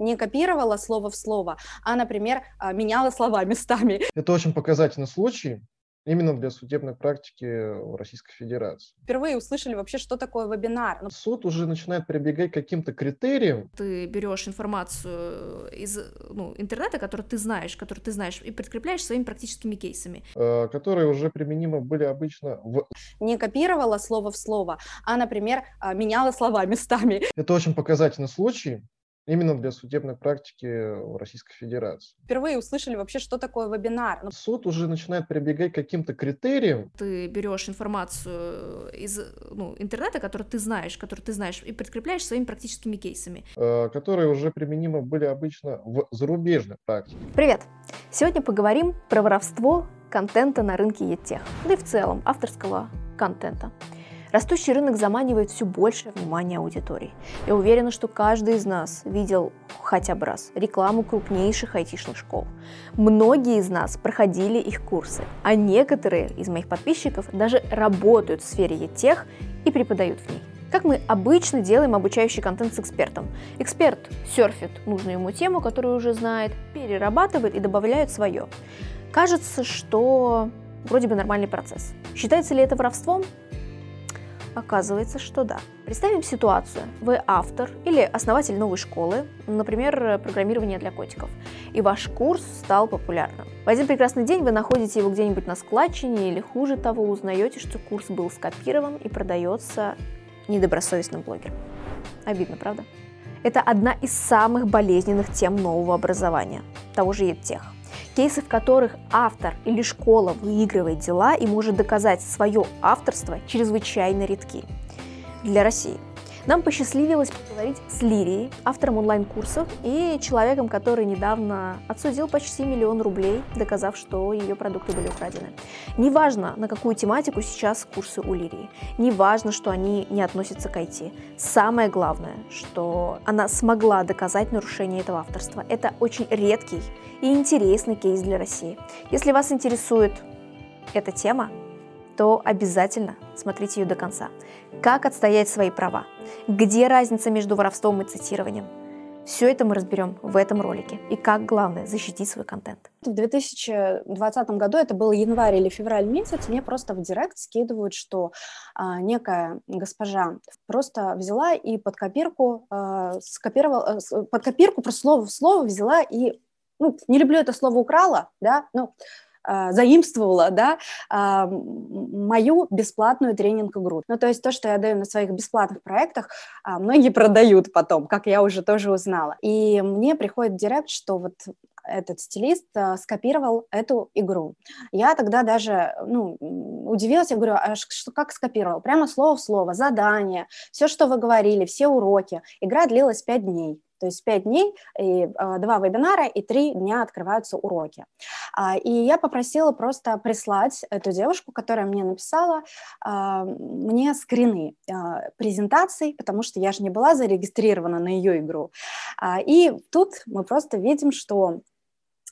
не копировала слово в слово, а, например, а, меняла слова местами. Это очень показательный случай, именно для судебной практики в Российской Федерации. Впервые услышали вообще, что такое вебинар. Ну, Суд уже начинает прибегать к каким-то критериям. Ты берешь информацию из ну, интернета, которую ты знаешь, которую ты знаешь, и подкрепляешь своими практическими кейсами. Э, которые уже применимы были обычно в... Не копировала слово в слово, а, например, а, меняла слова местами. Это очень показательный случай, именно для судебной практики в Российской Федерации. Впервые услышали вообще, что такое вебинар. Ну, Суд уже начинает прибегать к каким-то критериям. Ты берешь информацию из ну, интернета, которую ты знаешь, которую ты знаешь, и подкрепляешь своими практическими кейсами. Э, которые уже применимы были обычно в зарубежной практике. Привет! Сегодня поговорим про воровство контента на рынке EdTech, да и в целом авторского контента. Растущий рынок заманивает все больше внимания аудитории. Я уверена, что каждый из нас видел хотя бы раз рекламу крупнейших айтишных школ. Многие из нас проходили их курсы, а некоторые из моих подписчиков даже работают в сфере тех и преподают в ней. Как мы обычно делаем обучающий контент с экспертом? Эксперт серфит нужную ему тему, которую уже знает, перерабатывает и добавляет свое. Кажется, что вроде бы нормальный процесс. Считается ли это воровством? Оказывается, что да. Представим ситуацию. Вы автор или основатель новой школы, например, программирование для котиков, и ваш курс стал популярным. В один прекрасный день вы находите его где-нибудь на складчине или хуже того, узнаете, что курс был скопирован и продается недобросовестным блогером. Обидно, правда? Это одна из самых болезненных тем нового образования, того же EdTech кейсы, в которых автор или школа выигрывает дела и может доказать свое авторство, чрезвычайно редки для России. Нам посчастливилось поговорить с Лирией, автором онлайн-курсов и человеком, который недавно отсудил почти миллион рублей, доказав, что ее продукты были украдены. Неважно, на какую тематику сейчас курсы у Лирии, неважно, что они не относятся к IT. Самое главное, что она смогла доказать нарушение этого авторства. Это очень редкий и интересный кейс для России. Если вас интересует эта тема, то обязательно смотрите ее до конца. Как отстоять свои права? Где разница между воровством и цитированием? Все это мы разберем в этом ролике. И как, главное, защитить свой контент. В 2020 году, это был январь или февраль месяц, мне просто в директ скидывают, что а, некая госпожа просто взяла и под копирку а, скопировала, а, под копирку просто слово в слово взяла и, ну, не люблю это слово украла, да, ну, а, заимствовала, да, а, мою бесплатную тренинг-игру. Ну, то есть то, что я даю на своих бесплатных проектах, а, многие продают потом, как я уже тоже узнала. И мне приходит директ, что вот этот стилист скопировал эту игру. Я тогда даже ну, удивилась, я говорю, а что, как скопировал? Прямо слово в слово, задание, все, что вы говорили, все уроки. Игра длилась пять дней. То есть 5 дней, и, а, два вебинара и 3 дня открываются уроки. А, и я попросила просто прислать эту девушку, которая мне написала, а, мне скрины презентаций, потому что я же не была зарегистрирована на ее игру. И тут мы просто видим, что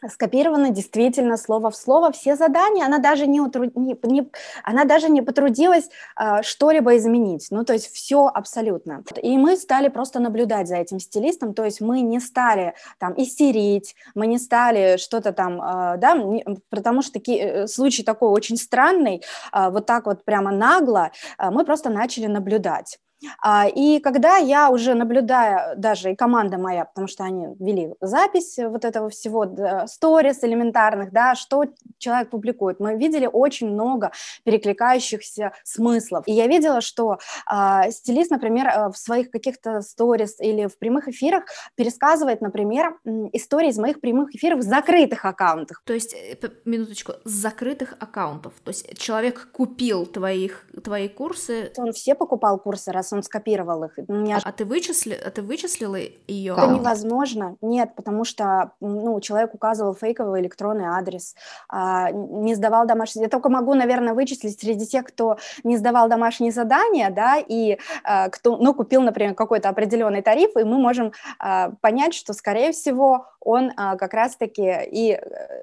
скопировано действительно слово в слово все задания, она даже не, утруд... не, не, она даже не потрудилась э, что-либо изменить, ну то есть все абсолютно. И мы стали просто наблюдать за этим стилистом, то есть мы не стали там истерить, мы не стали что-то там, э, да, не, потому что таки, э, случай такой очень странный, э, вот так вот прямо нагло, э, мы просто начали наблюдать. А, и когда я уже наблюдая, даже и команда моя, потому что они вели запись вот этого всего, сторис элементарных, да, что человек публикует, мы видели очень много перекликающихся смыслов. И я видела, что э, стилист, например, э, в своих каких-то сторис или в прямых эфирах пересказывает, например, истории из моих прямых эфиров в закрытых аккаунтах. То есть, э, минуточку, с закрытых аккаунтов. То есть человек купил твоих, твои курсы. Он все покупал курсы, раз раз он скопировал их. Меня... А, ты вычисли... а ты вычислила ее? Это невозможно. Нет, потому что ну, человек указывал фейковый электронный адрес, а, не сдавал домашние... Я только могу, наверное, вычислить среди тех, кто не сдавал домашние задания, да, и а, кто, ну, купил, например, какой-то определенный тариф, и мы можем а, понять, что, скорее всего, он а, как раз-таки и э,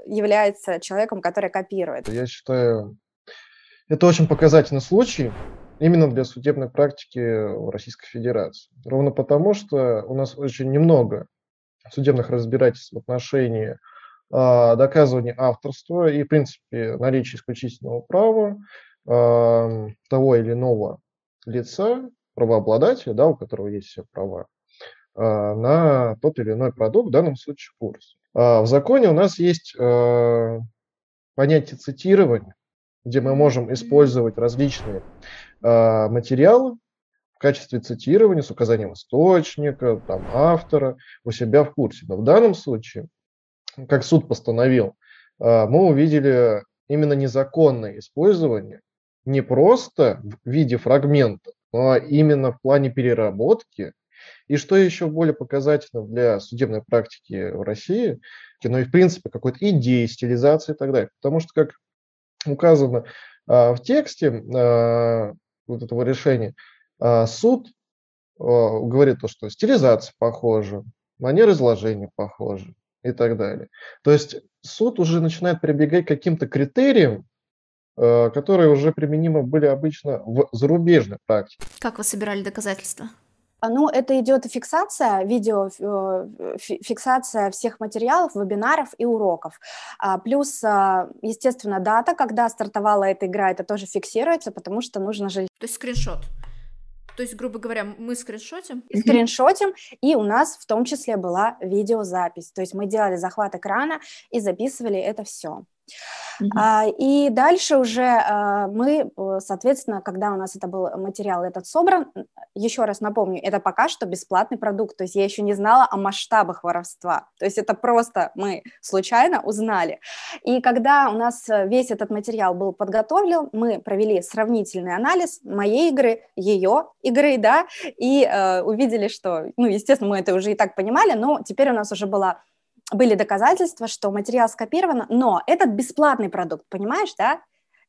является человеком, который копирует. Я считаю, это очень показательный случай, именно для судебной практики в Российской Федерации. Ровно потому, что у нас очень немного судебных разбирательств в отношении а, доказывания авторства и, в принципе, наличия исключительного права а, того или иного лица, правообладателя, да, у которого есть все права, а, на тот или иной продукт, в данном случае курс. В законе у нас есть понятие цитирования, где мы можем использовать различные материалы в качестве цитирования с указанием источника, там, автора у себя в курсе. Но в данном случае как суд постановил, а, мы увидели именно незаконное использование не просто в виде фрагмента, но именно в плане переработки. И что еще более показательно для судебной практики в России, ну и в принципе какой-то идеи, стилизации и так далее. Потому что, как указано а, в тексте а, вот этого решения, суд говорит то, что стилизация похожа, манера изложения похожа, и так далее. То есть суд уже начинает прибегать к каким-то критериям, э, которые уже применимы были обычно в зарубежной практике. Как вы собирали доказательства? А, ну, это идет фиксация, видео, э, фиксация всех материалов, вебинаров и уроков. А, плюс, а, естественно, дата, когда стартовала эта игра, это тоже фиксируется, потому что нужно же... То есть скриншот? То есть, грубо говоря, мы скриншотим? Скриншотим, и у нас в том числе была видеозапись. То есть мы делали захват экрана и записывали это все. А, и дальше уже а, мы, э, соответственно, когда у нас это был материал этот собран, еще раз напомню, это пока что бесплатный продукт, то есть я еще не знала о масштабах воровства, то есть это просто мы случайно узнали. И когда у нас весь этот материал был подготовлен, мы провели сравнительный анализ моей игры, ее игры, да, и э, увидели, что, ну, естественно, мы это уже и так понимали, но теперь у нас уже была были доказательства, что материал скопирован, но этот бесплатный продукт, понимаешь, да?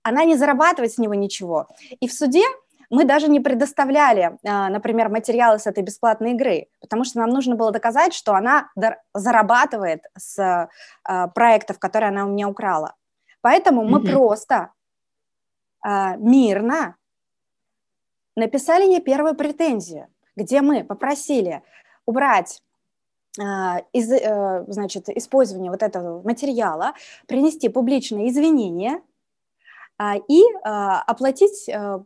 Она не зарабатывает с него ничего. И в суде мы даже не предоставляли, а, например, материалы с этой бесплатной игры, потому что нам нужно было доказать, что она зарабатывает с а, проектов, которые она у меня украла. Поэтому мы mm-hmm. просто а, мирно написали ей первую претензию, где мы попросили убрать из, э, значит, использования вот этого материала, принести публичные извинения а, и а, оплатить э,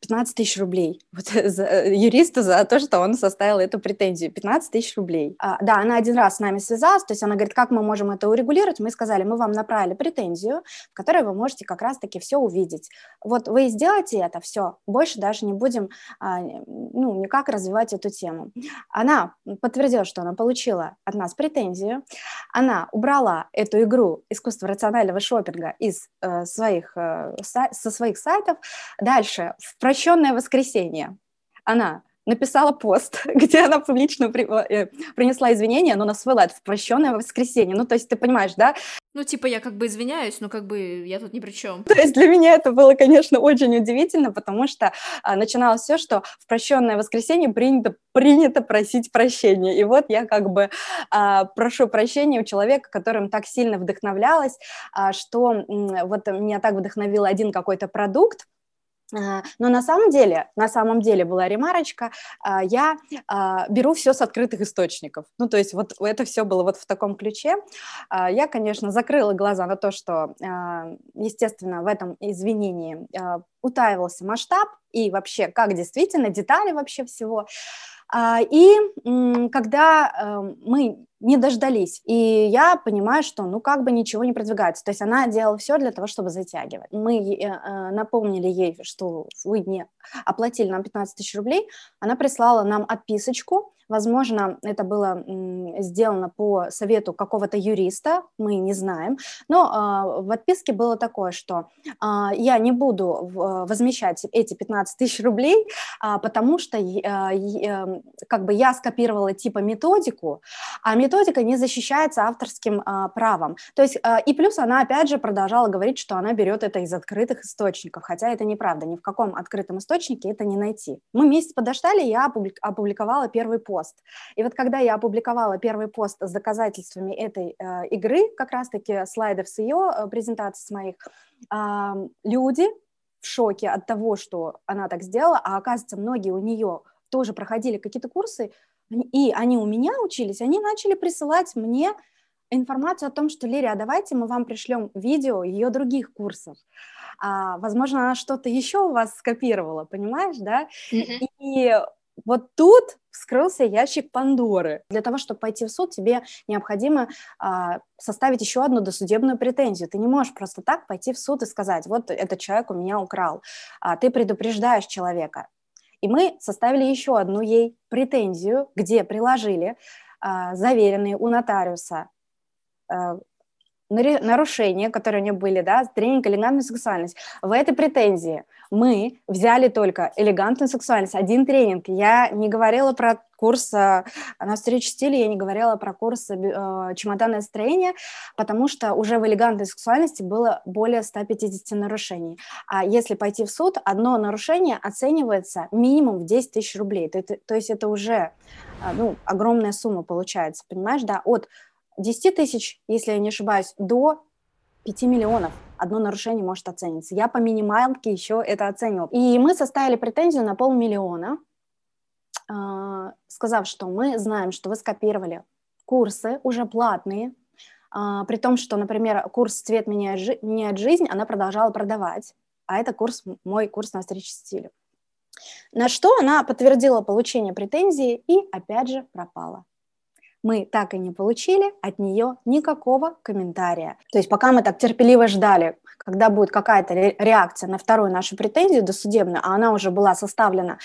15 тысяч рублей вот, за, э, юристу за то, что он составил эту претензию. 15 тысяч рублей. А, да, она один раз с нами связалась, то есть она говорит, как мы можем это урегулировать? Мы сказали, мы вам направили претензию, в которой вы можете как раз-таки все увидеть. Вот вы сделаете это, все, больше даже не будем а, ну, никак развивать эту тему. Она подтвердила, что она получила от нас претензию, она убрала эту игру искусство рационального шопинга из э, своих, э, со своих сайтов. Дальше в прощенное воскресенье. Она написала пост, где она публично при, э, принесла извинения, но на свой лад в прощенное воскресенье. Ну, то есть ты понимаешь, да? Ну, типа, я как бы извиняюсь, но как бы я тут ни при чем. То есть для меня это было, конечно, очень удивительно, потому что а, начиналось все, что в прощенное воскресенье принято, принято просить прощения. И вот я как бы а, прошу прощения у человека, которым так сильно вдохновлялась, а, что м, вот меня так вдохновил один какой-то продукт, но на самом деле, на самом деле была ремарочка, а, я а, беру все с открытых источников. Ну, то есть вот это все было вот в таком ключе. Я, конечно, закрыла глаза на то, что, естественно, в этом извинении утаивался масштаб и вообще, как действительно, детали вообще всего. А, и когда эм, мы не дождались, и я понимаю, что ну как бы ничего не продвигается, то есть она делала все для того, чтобы затягивать. Мы э, напомнили ей, что вы не оплатили нам 15 тысяч рублей, она прислала нам отписочку, Возможно, это было сделано по совету какого-то юриста, мы не знаем. Но а, в отписке было такое, что а, я не буду возмещать эти 15 тысяч рублей, а, потому что эм, как бы я скопировала типа методику, а методика не защищается авторским правом. То есть и плюс она опять же продолжала говорить, что она берет это из открытых источников, хотя это неправда, ни в каком открытом источнике это не найти. Мы месяц подождали, я опубликовала первый пост пост. И вот когда я опубликовала первый пост с доказательствами этой э, игры, как раз-таки слайдов с ее э, презентаций с моих, э, люди в шоке от того, что она так сделала, а оказывается, многие у нее тоже проходили какие-то курсы, и они у меня учились, они начали присылать мне информацию о том, что, Лирия, а давайте мы вам пришлем видео ее других курсов. А, возможно, она что-то еще у вас скопировала, понимаешь, да? Mm-hmm. И вот тут вскрылся ящик Пандоры. Для того, чтобы пойти в суд, тебе необходимо а, составить еще одну досудебную претензию. Ты не можешь просто так пойти в суд и сказать, вот этот человек у меня украл. А, ты предупреждаешь человека. И мы составили еще одну ей претензию, где приложили а, заверенные у нотариуса а, нарушения, которые у нее были, да, тренинг элегантная сексуальность. В этой претензии мы взяли только элегантную сексуальность, один тренинг. Я не говорила про курс э, на встрече стиля, я не говорила про курс э, чемоданное строение, потому что уже в элегантной сексуальности было более 150 нарушений. А если пойти в суд, одно нарушение оценивается минимум в 10 тысяч рублей. То, то есть это уже э, ну, огромная сумма получается, понимаешь, да, от 10 тысяч, если я не ошибаюсь, до 5 миллионов одно нарушение может оцениться. Я по минималке еще это оценивал. И мы составили претензию на полмиллиона, а, сказав, что мы знаем, что вы скопировали курсы уже платные, а, при том, что, например, курс «Цвет меняет, меняет жизнь» она продолжала продавать, а это курс, мой курс на встрече стилю. На что она подтвердила получение претензии и опять же пропала мы так и не получили от нее никакого комментария. То есть пока мы так терпеливо ждали, когда будет какая-то реакция на вторую нашу претензию досудебную, а она уже была составлена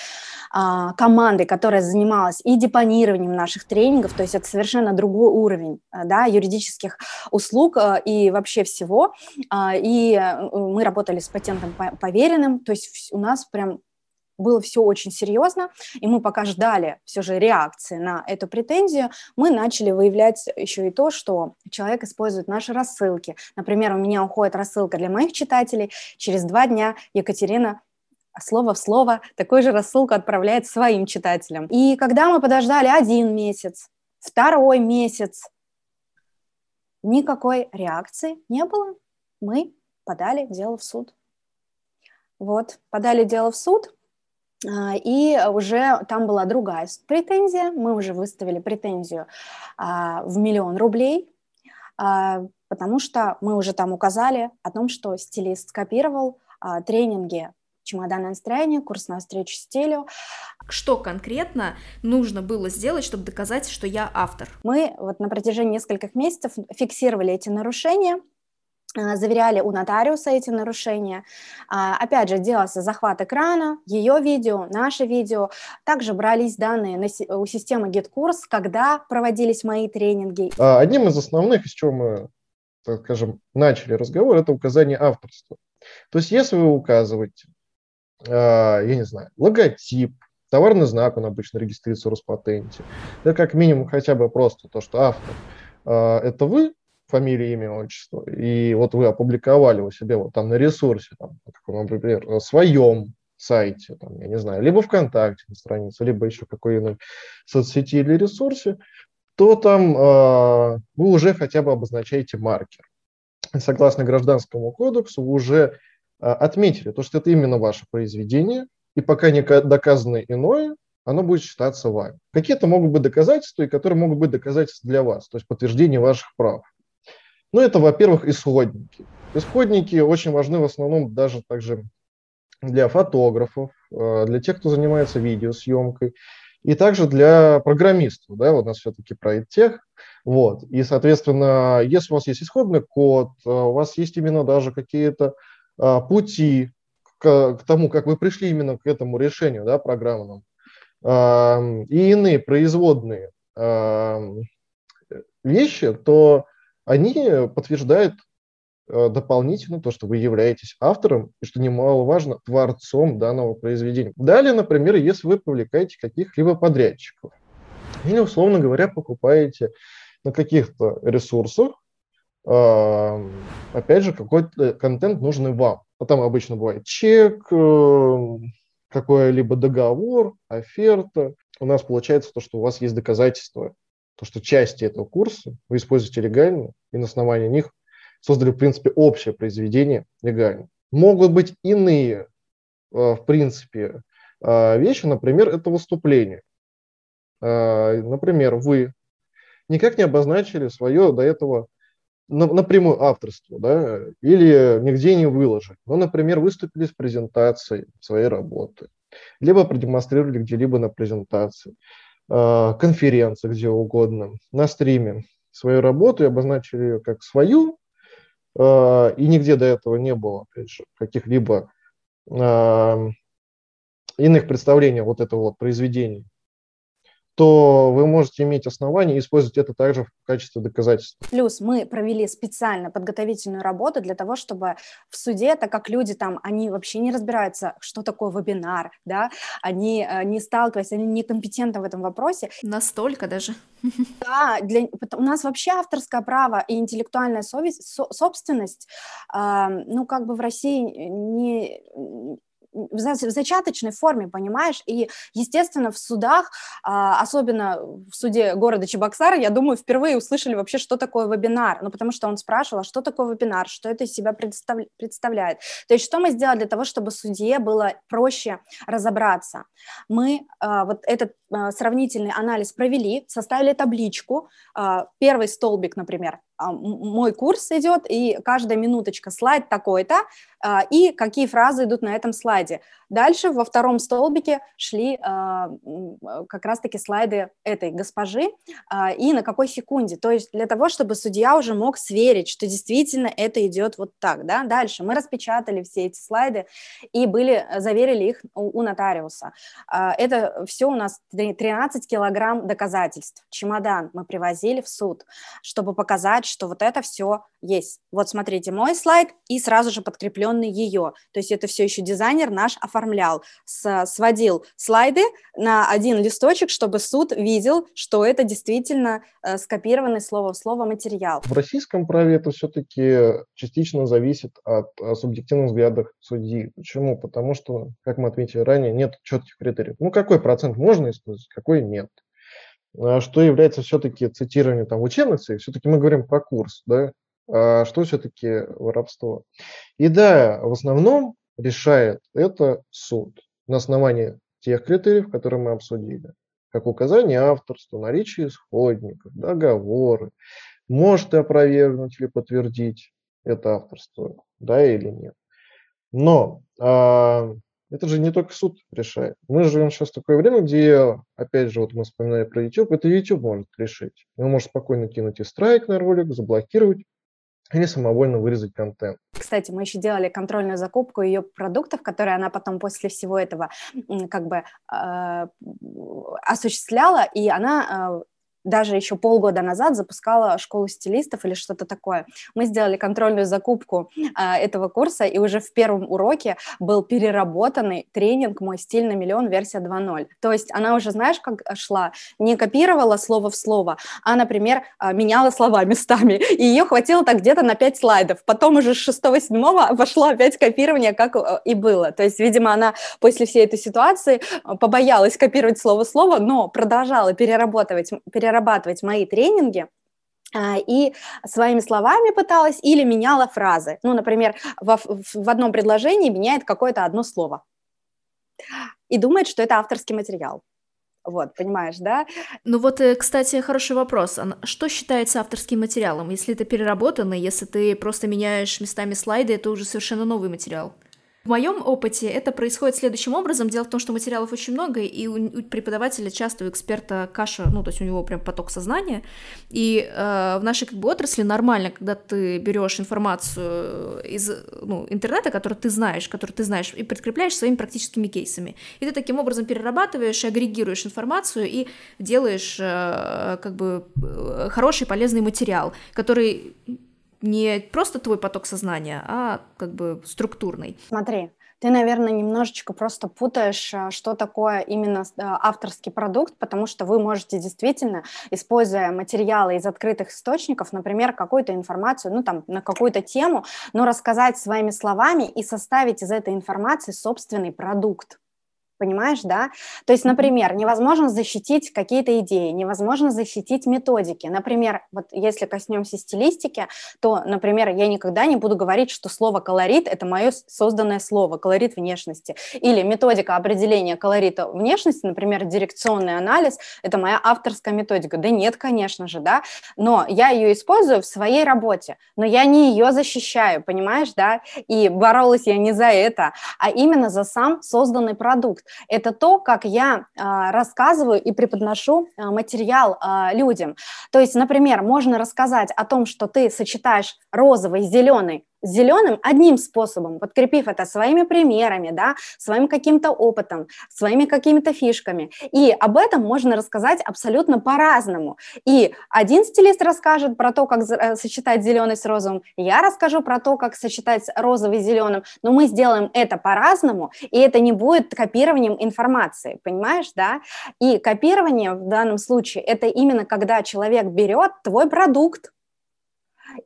а, командой, которая занималась и депонированием наших тренингов, то есть это совершенно другой уровень а, да, юридических услуг а, и вообще всего. А, и э, мы работали с патентом поверенным, то есть у нас прям было все очень серьезно, и мы пока ждали все же реакции на эту претензию, мы начали выявлять еще и то, что человек использует наши рассылки. Например, у меня уходит рассылка для моих читателей, через два дня Екатерина слово в слово такую же рассылку отправляет своим читателям. И когда мы подождали один месяц, второй месяц, никакой реакции не было, мы подали дело в суд. Вот, подали дело в суд, и уже там была другая претензия. Мы уже выставили претензию а, в миллион рублей, а, потому что мы уже там указали о том, что стилист скопировал тренинги чемоданное настроение, курс на встречу стилю. Что конкретно нужно было сделать, чтобы доказать, что я автор? Мы вот на протяжении нескольких месяцев фиксировали эти нарушения, а, заверяли у нотариуса эти нарушения. А, опять же, делался захват экрана, ее видео, наше видео. Также брались данные у системы GetCourse, когда проводились мои тренинги. А, одним из основных, из чего мы, так скажем, начали разговор, это указание авторства. То есть, если вы указываете, я не знаю, логотип, товарный знак, он обычно регистрируется в Роспатенте, да как минимум хотя бы просто то, что автор – это вы, фамилия, имя, отчество, и вот вы опубликовали у себя вот там на ресурсе, там, например, на своем сайте, там, я не знаю, либо ВКонтакте на странице, либо еще какой-нибудь соцсети или ресурсе, то там э, вы уже хотя бы обозначаете маркер. Согласно Гражданскому кодексу, вы уже э, отметили то, что это именно ваше произведение, и пока не доказано иное, оно будет считаться вами. Какие-то могут быть доказательства, и которые могут быть доказательства для вас, то есть подтверждение ваших прав. Ну, это, во-первых, исходники. Исходники очень важны в основном даже также для фотографов, э, для тех, кто занимается видеосъемкой, и также для программистов, да, вот у нас все-таки проект тех, вот, и, соответственно, если у вас есть исходный код, э, у вас есть именно даже какие-то а, пути к, к тому, как вы пришли именно к этому решению, да, программному, а, и иные производные а, вещи, то они подтверждают э, дополнительно то, что вы являетесь автором и, что немаловажно, творцом данного произведения. Далее, например, если вы привлекаете каких-либо подрядчиков или, условно говоря, покупаете на каких-то ресурсах, э, опять же, какой-то контент нужный вам. А там обычно бывает чек, э, какой-либо договор, оферта. У нас получается то, что у вас есть доказательства то, что части этого курса вы используете легально, и на основании них создали, в принципе, общее произведение легально. Могут быть иные, э, в принципе, э, вещи, например, это выступление. э, например, вы никак не обозначили свое до этого напрямую авторство, да, или нигде не выложили. Ну, например, выступили с презентацией своей работы, либо продемонстрировали где-либо на презентации, конференции, где угодно, на стриме свою работу и обозначили ее как свою, э, и нигде до этого не было, опять же, каких-либо э, иных представлений вот этого вот произведения то вы можете иметь основания использовать это также в качестве доказательства. Плюс мы провели специально подготовительную работу для того, чтобы в суде, так как люди там, они вообще не разбираются, что такое вебинар, да, они э, не сталкиваются, они некомпетентны в этом вопросе. Настолько даже. Да, для, у нас вообще авторское право и интеллектуальная совесть, со, собственность, э, ну, как бы в России не, в зачаточной форме, понимаешь? И, естественно, в судах, а, особенно в суде города Чебоксары, я думаю, впервые услышали вообще, что такое вебинар. Ну, потому что он спрашивал, а что такое вебинар, что это из себя представляет. То есть что мы сделали для того, чтобы судье было проще разобраться? Мы а, вот этот а, сравнительный анализ провели, составили табличку, первый столбик, например, мой курс идет, и каждая минуточка слайд такой-то, и какие фразы идут на этом слайде. Дальше во втором столбике шли как раз-таки слайды этой госпожи, и на какой секунде. То есть для того, чтобы судья уже мог сверить, что действительно это идет вот так. Да? Дальше мы распечатали все эти слайды и были, заверили их у, у нотариуса. Это все у нас 13 килограмм доказательств. Чемодан мы привозили в суд, чтобы показать, показать, что вот это все есть. Вот смотрите, мой слайд и сразу же подкрепленный ее. То есть это все еще дизайнер наш оформлял, сводил слайды на один листочек, чтобы суд видел, что это действительно э, скопированный слово в слово материал. В российском праве это все-таки частично зависит от, от субъективных взглядов судьи. Почему? Потому что, как мы отметили ранее, нет четких критериев. Ну, какой процент можно использовать, какой нет. А что является все-таки цитированием там, учебных целей, все-таки мы говорим про курс, да, а что все-таки воровство. И да, в основном решает это суд на основании тех критериев, которые мы обсудили, как указание авторства, наличие исходников, договоры, может опровергнуть или подтвердить это авторство, да или нет. Но а, это же не только суд решает. Мы живем сейчас в такое время, где, опять же, вот мы вспоминали про YouTube, это YouTube может решить. Он может спокойно кинуть и страйк на ролик, заблокировать или самовольно вырезать контент. Кстати, мы еще делали контрольную закупку ее продуктов, которые она потом после всего этого как бы э, осуществляла, и она э, даже еще полгода назад запускала школу стилистов или что-то такое. Мы сделали контрольную закупку а, этого курса, и уже в первом уроке был переработанный тренинг «Мой стиль на миллион. Версия 2.0». То есть она уже, знаешь, как шла? Не копировала слово в слово, а, например, а, меняла слова местами. И ее хватило так где-то на 5 слайдов. Потом уже с 6-7 вошло опять копирование, как э, и было. То есть, видимо, она после всей этой ситуации э, побоялась копировать слово в слово, но продолжала перерабатывать, перерабатывать перерабатывать мои тренинги, а, и своими словами пыталась или меняла фразы. Ну, например, в, в одном предложении меняет какое-то одно слово и думает, что это авторский материал. Вот, понимаешь, да? Ну вот, э, кстати, хороший вопрос. Что считается авторским материалом? Если это переработанный, если ты просто меняешь местами слайды, это уже совершенно новый материал. В моем опыте это происходит следующим образом. Дело в том, что материалов очень много, и у преподавателя часто у эксперта каша, ну, то есть у него прям поток сознания. И э, в нашей как бы отрасли нормально, когда ты берешь информацию из ну, интернета, которую ты знаешь, которую ты знаешь, и подкрепляешь своими практическими кейсами. И ты таким образом перерабатываешь агрегируешь информацию и делаешь э, как бы э, хороший полезный материал, который не просто твой поток сознания, а как бы структурный. Смотри, ты, наверное, немножечко просто путаешь, э, что такое именно э, авторский продукт, потому что вы можете действительно, используя материалы из открытых источников, например, какую-то информацию, ну там, на какую-то тему, но рассказать своими словами и составить из этой информации собственный продукт. Понимаешь, да? То есть, например, невозможно защитить какие-то идеи, невозможно защитить методики. Например, вот если коснемся стилистики, то, например, я никогда не буду говорить, что слово колорит – это мое созданное слово, колорит внешности. Или методика определения колорита внешности, например, дирекционный анализ – это моя авторская методика. Да нет, конечно же, да, но я ее использую в своей работе, но я не ее защищаю, понимаешь, да? И боролась я не за это, а именно за сам созданный продукт это то, как я а, рассказываю и преподношу а, материал а, людям. То есть, например, можно рассказать о том, что ты сочетаешь розовый зеленый зеленым одним способом, подкрепив это своими примерами, да, своим каким-то опытом, своими какими-то фишками. И об этом можно рассказать абсолютно по-разному. И один стилист расскажет про то, как э, сочетать зеленый с розовым, я расскажу про то, как сочетать розовый с зеленым, но мы сделаем это по-разному, и это не будет копированием информации, понимаешь, да? И копирование в данном случае это именно когда человек берет твой продукт,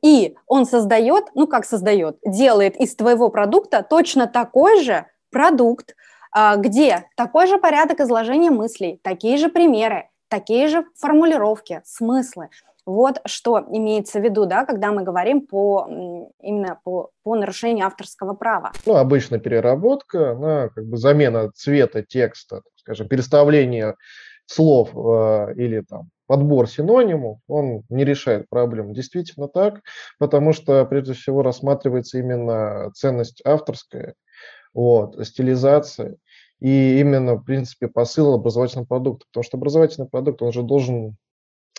и он создает, ну как создает, делает из твоего продукта точно такой же продукт, а, где такой же порядок изложения мыслей, такие же примеры, такие же формулировки, смыслы. Вот что имеется в виду, да, когда мы говорим по, именно по, по нарушению авторского права. Ну, обычно переработка, она как бы замена цвета текста, скажем, переставление слов э, или там подбор синонимов, он не решает проблему. Действительно так, потому что прежде всего рассматривается именно ценность авторская, вот, стилизация и именно, в принципе, посыл образовательного продукта. Потому что образовательный продукт, он же должен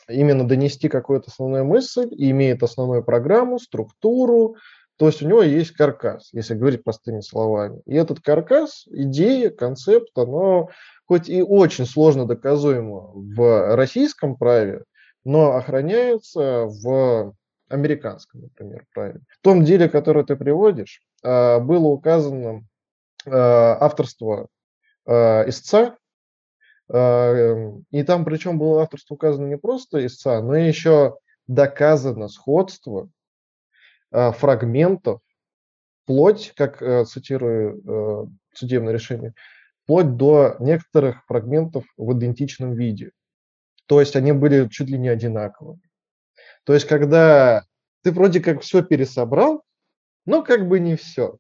именно донести какую-то основную мысль, и имеет основную программу, структуру, то есть у него есть каркас, если говорить простыми словами. И этот каркас, идея, концепт, оно хоть и очень сложно доказуемо в российском праве, но охраняется в американском, например, праве. В том деле, которое ты приводишь, а, было указано а, авторство а, истца, и там причем было авторство указано не просто истца, но еще доказано сходство фрагментов, вплоть, как э, цитирую э, судебное решение, вплоть до некоторых фрагментов в идентичном виде. То есть они были чуть ли не одинаковыми. То есть когда ты вроде как все пересобрал, но как бы не все.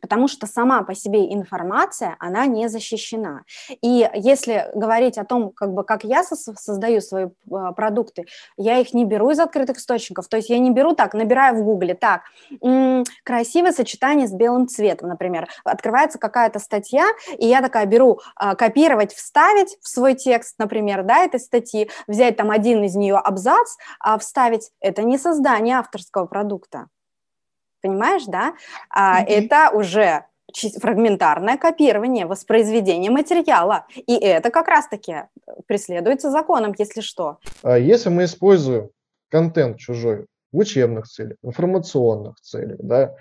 Потому что сама по себе информация, она не защищена. И если говорить о том, как, бы, как я создаю свои а, продукты, я их не беру из открытых источников. То есть я не беру так, набираю в гугле, так, м-м, красивое сочетание с белым цветом, например. Открывается какая-то статья, и я такая беру а, копировать, вставить в свой текст, например, да, этой статьи, взять там один из нее абзац, а вставить. Это не создание авторского продукта понимаешь, да? А, mm-hmm. Это уже фрагментарное копирование, воспроизведение материала. И это как раз-таки преследуется законом, если что. А если мы используем контент чужой в учебных целях, информационных целях, да,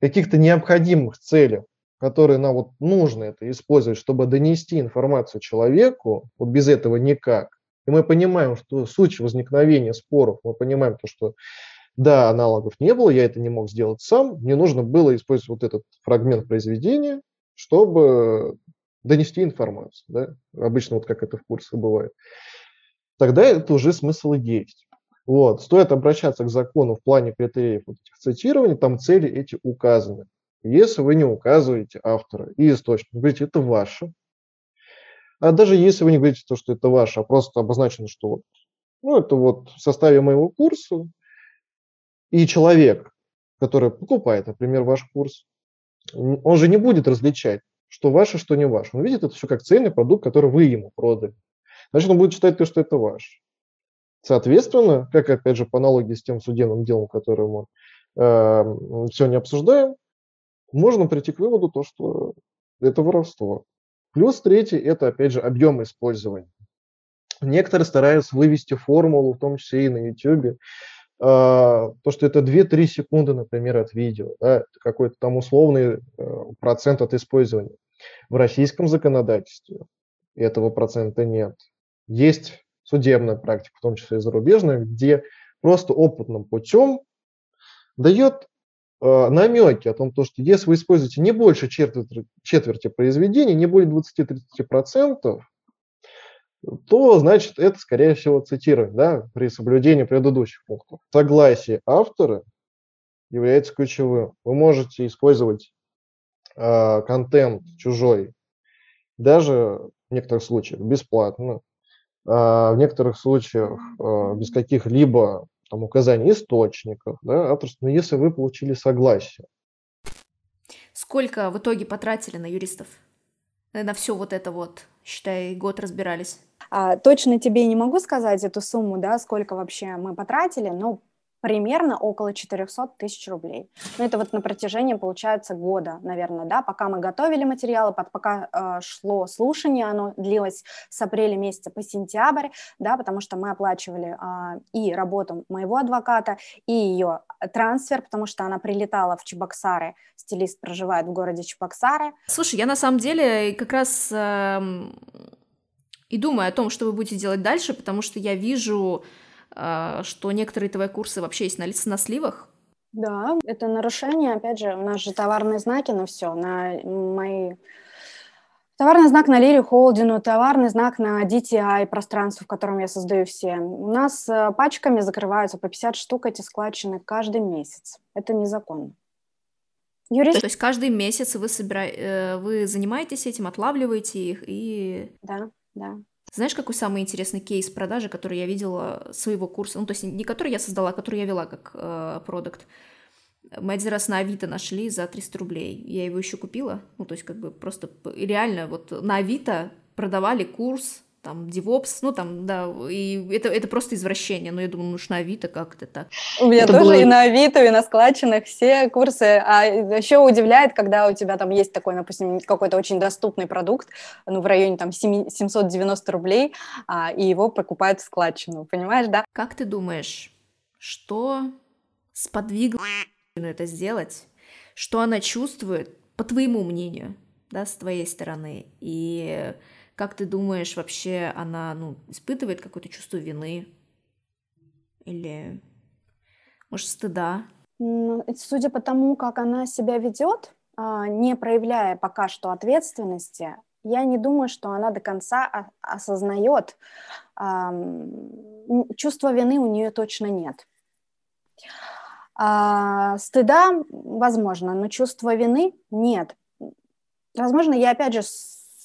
каких-то необходимых целях, которые нам вот нужно это использовать, чтобы донести информацию человеку, вот без этого никак. И мы понимаем, что суть возникновения споров, мы понимаем то, что да, аналогов не было, я это не мог сделать сам. Мне нужно было использовать вот этот фрагмент произведения, чтобы донести информацию. Да? Обычно вот как это в курсах бывает. Тогда это уже смысл действий. Вот. Стоит обращаться к закону в плане критериев вот этих цитирований, там цели эти указаны. Если вы не указываете автора и источник, говорите, это ваше. А даже если вы не говорите то, что это ваше, а просто обозначено, что вот, ну, это вот в составе моего курса, и человек, который покупает, например, ваш курс, он же не будет различать, что ваше, что не ваше. Он видит это все как цельный продукт, который вы ему продали. Значит, он будет считать то, что это ваш. Соответственно, как опять же по аналогии с тем судебным делом, которое мы э, сегодня обсуждаем, можно прийти к выводу, то, что это воровство. Плюс третий – это, опять же, объем использования. Некоторые стараются вывести формулу, в том числе и на YouTube, то, что это 2-3 секунды, например, от видео, да, какой-то там условный э, процент от использования. В российском законодательстве этого процента нет. Есть судебная практика, в том числе и зарубежная, где просто опытным путем дает э, намеки о том, что если вы используете не больше четверти, четверти произведений, не более 20-30%, то, значит, это, скорее всего, цитирование да, при соблюдении предыдущих пунктов. Согласие автора является ключевым. Вы можете использовать э, контент чужой даже в некоторых случаях бесплатно, а в некоторых случаях э, без каких-либо там, указаний источников, да, авторства, но если вы получили согласие. Сколько в итоге потратили на юристов? На все вот это вот, считай, год разбирались. А, точно тебе не могу сказать эту сумму, да, сколько вообще мы потратили, но примерно около 400 тысяч рублей. Ну, это вот на протяжении, получается, года, наверное, да, пока мы готовили материалы, пока э, шло слушание, оно длилось с апреля месяца по сентябрь, да, потому что мы оплачивали э, и работу моего адвоката, и ее трансфер, потому что она прилетала в Чебоксары, стилист проживает в городе Чебоксары. Слушай, я на самом деле как раз э, и думаю о том, что вы будете делать дальше, потому что я вижу что некоторые твои курсы вообще есть на, на сливах. Да, это нарушение, опять же, у нас же товарные знаки на все, на мои... Товарный знак на Лире Холдину, товарный знак на DTI, пространство, в котором я создаю все. У нас э, пачками закрываются по 50 штук эти складчины каждый месяц. Это незаконно. Юрист... То есть каждый месяц вы, собира... Э, вы занимаетесь этим, отлавливаете их и... Да, да. Знаешь, какой самый интересный кейс продажи, который я видела своего курса? Ну, то есть не который я создала, а который я вела как э, продукт. Мы один раз на Авито нашли за 300 рублей. Я его еще купила. Ну, то есть как бы просто реально вот на Авито продавали курс там, DevOps, ну, там, да, и это, это просто извращение, но я думаю, ну, на Авито как это так. У меня это тоже было... и на Авито, и на складчинах все курсы, а еще удивляет, когда у тебя там есть такой, допустим, какой-то очень доступный продукт, ну, в районе там 7, 790 рублей, а, и его покупают в складчину, понимаешь, да? Как ты думаешь, что сподвигло это сделать? Что она чувствует, по твоему мнению, да, с твоей стороны? И как ты думаешь, вообще она ну, испытывает какое-то чувство вины? Или, может, стыда? Судя по тому, как она себя ведет, а, не проявляя пока что ответственности, я не думаю, что она до конца осознает. Чувства вины у нее точно нет. А, стыда, возможно, но чувства вины нет. Возможно, я опять же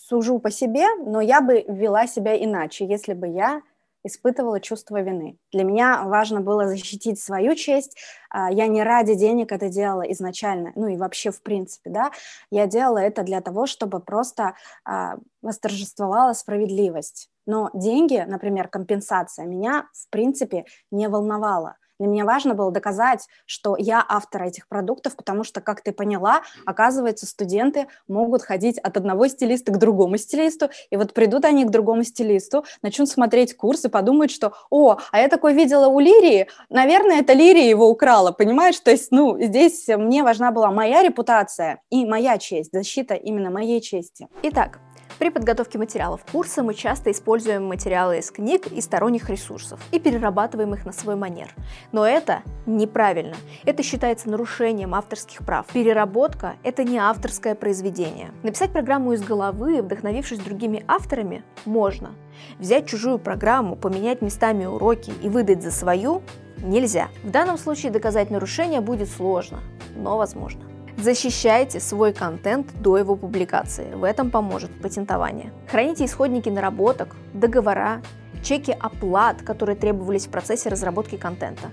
сужу по себе, но я бы вела себя иначе, если бы я испытывала чувство вины. Для меня важно было защитить свою честь. А, я не ради денег это делала изначально, ну и вообще в принципе, да. Я делала это для того, чтобы просто а, восторжествовала справедливость. Но деньги, например, компенсация, меня в принципе не волновала. Для меня важно было доказать, что я автор этих продуктов, потому что, как ты поняла, оказывается, студенты могут ходить от одного стилиста к другому стилисту, и вот придут они к другому стилисту, начнут смотреть курс и подумают, что, о, а я такой видела у Лирии, наверное, это Лирия его украла, понимаешь? То есть, ну, здесь мне важна была моя репутация и моя честь, защита именно моей чести. Итак, при подготовке материалов курса мы часто используем материалы из книг и сторонних ресурсов и перерабатываем их на свой манер. Но это неправильно. Это считается нарушением авторских прав. Переработка – это не авторское произведение. Написать программу из головы, вдохновившись другими авторами, можно. Взять чужую программу, поменять местами уроки и выдать за свою – нельзя. В данном случае доказать нарушение будет сложно, но возможно. Защищайте свой контент до его публикации. В этом поможет патентование. Храните исходники наработок, договора, чеки оплат, которые требовались в процессе разработки контента.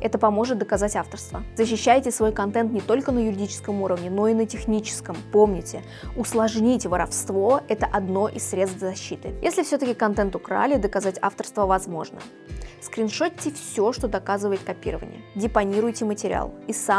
Это поможет доказать авторство. Защищайте свой контент не только на юридическом уровне, но и на техническом. Помните, усложнить воровство – это одно из средств защиты. Если все-таки контент украли, доказать авторство возможно. Скриншотьте все, что доказывает копирование. Депонируйте материал. И самое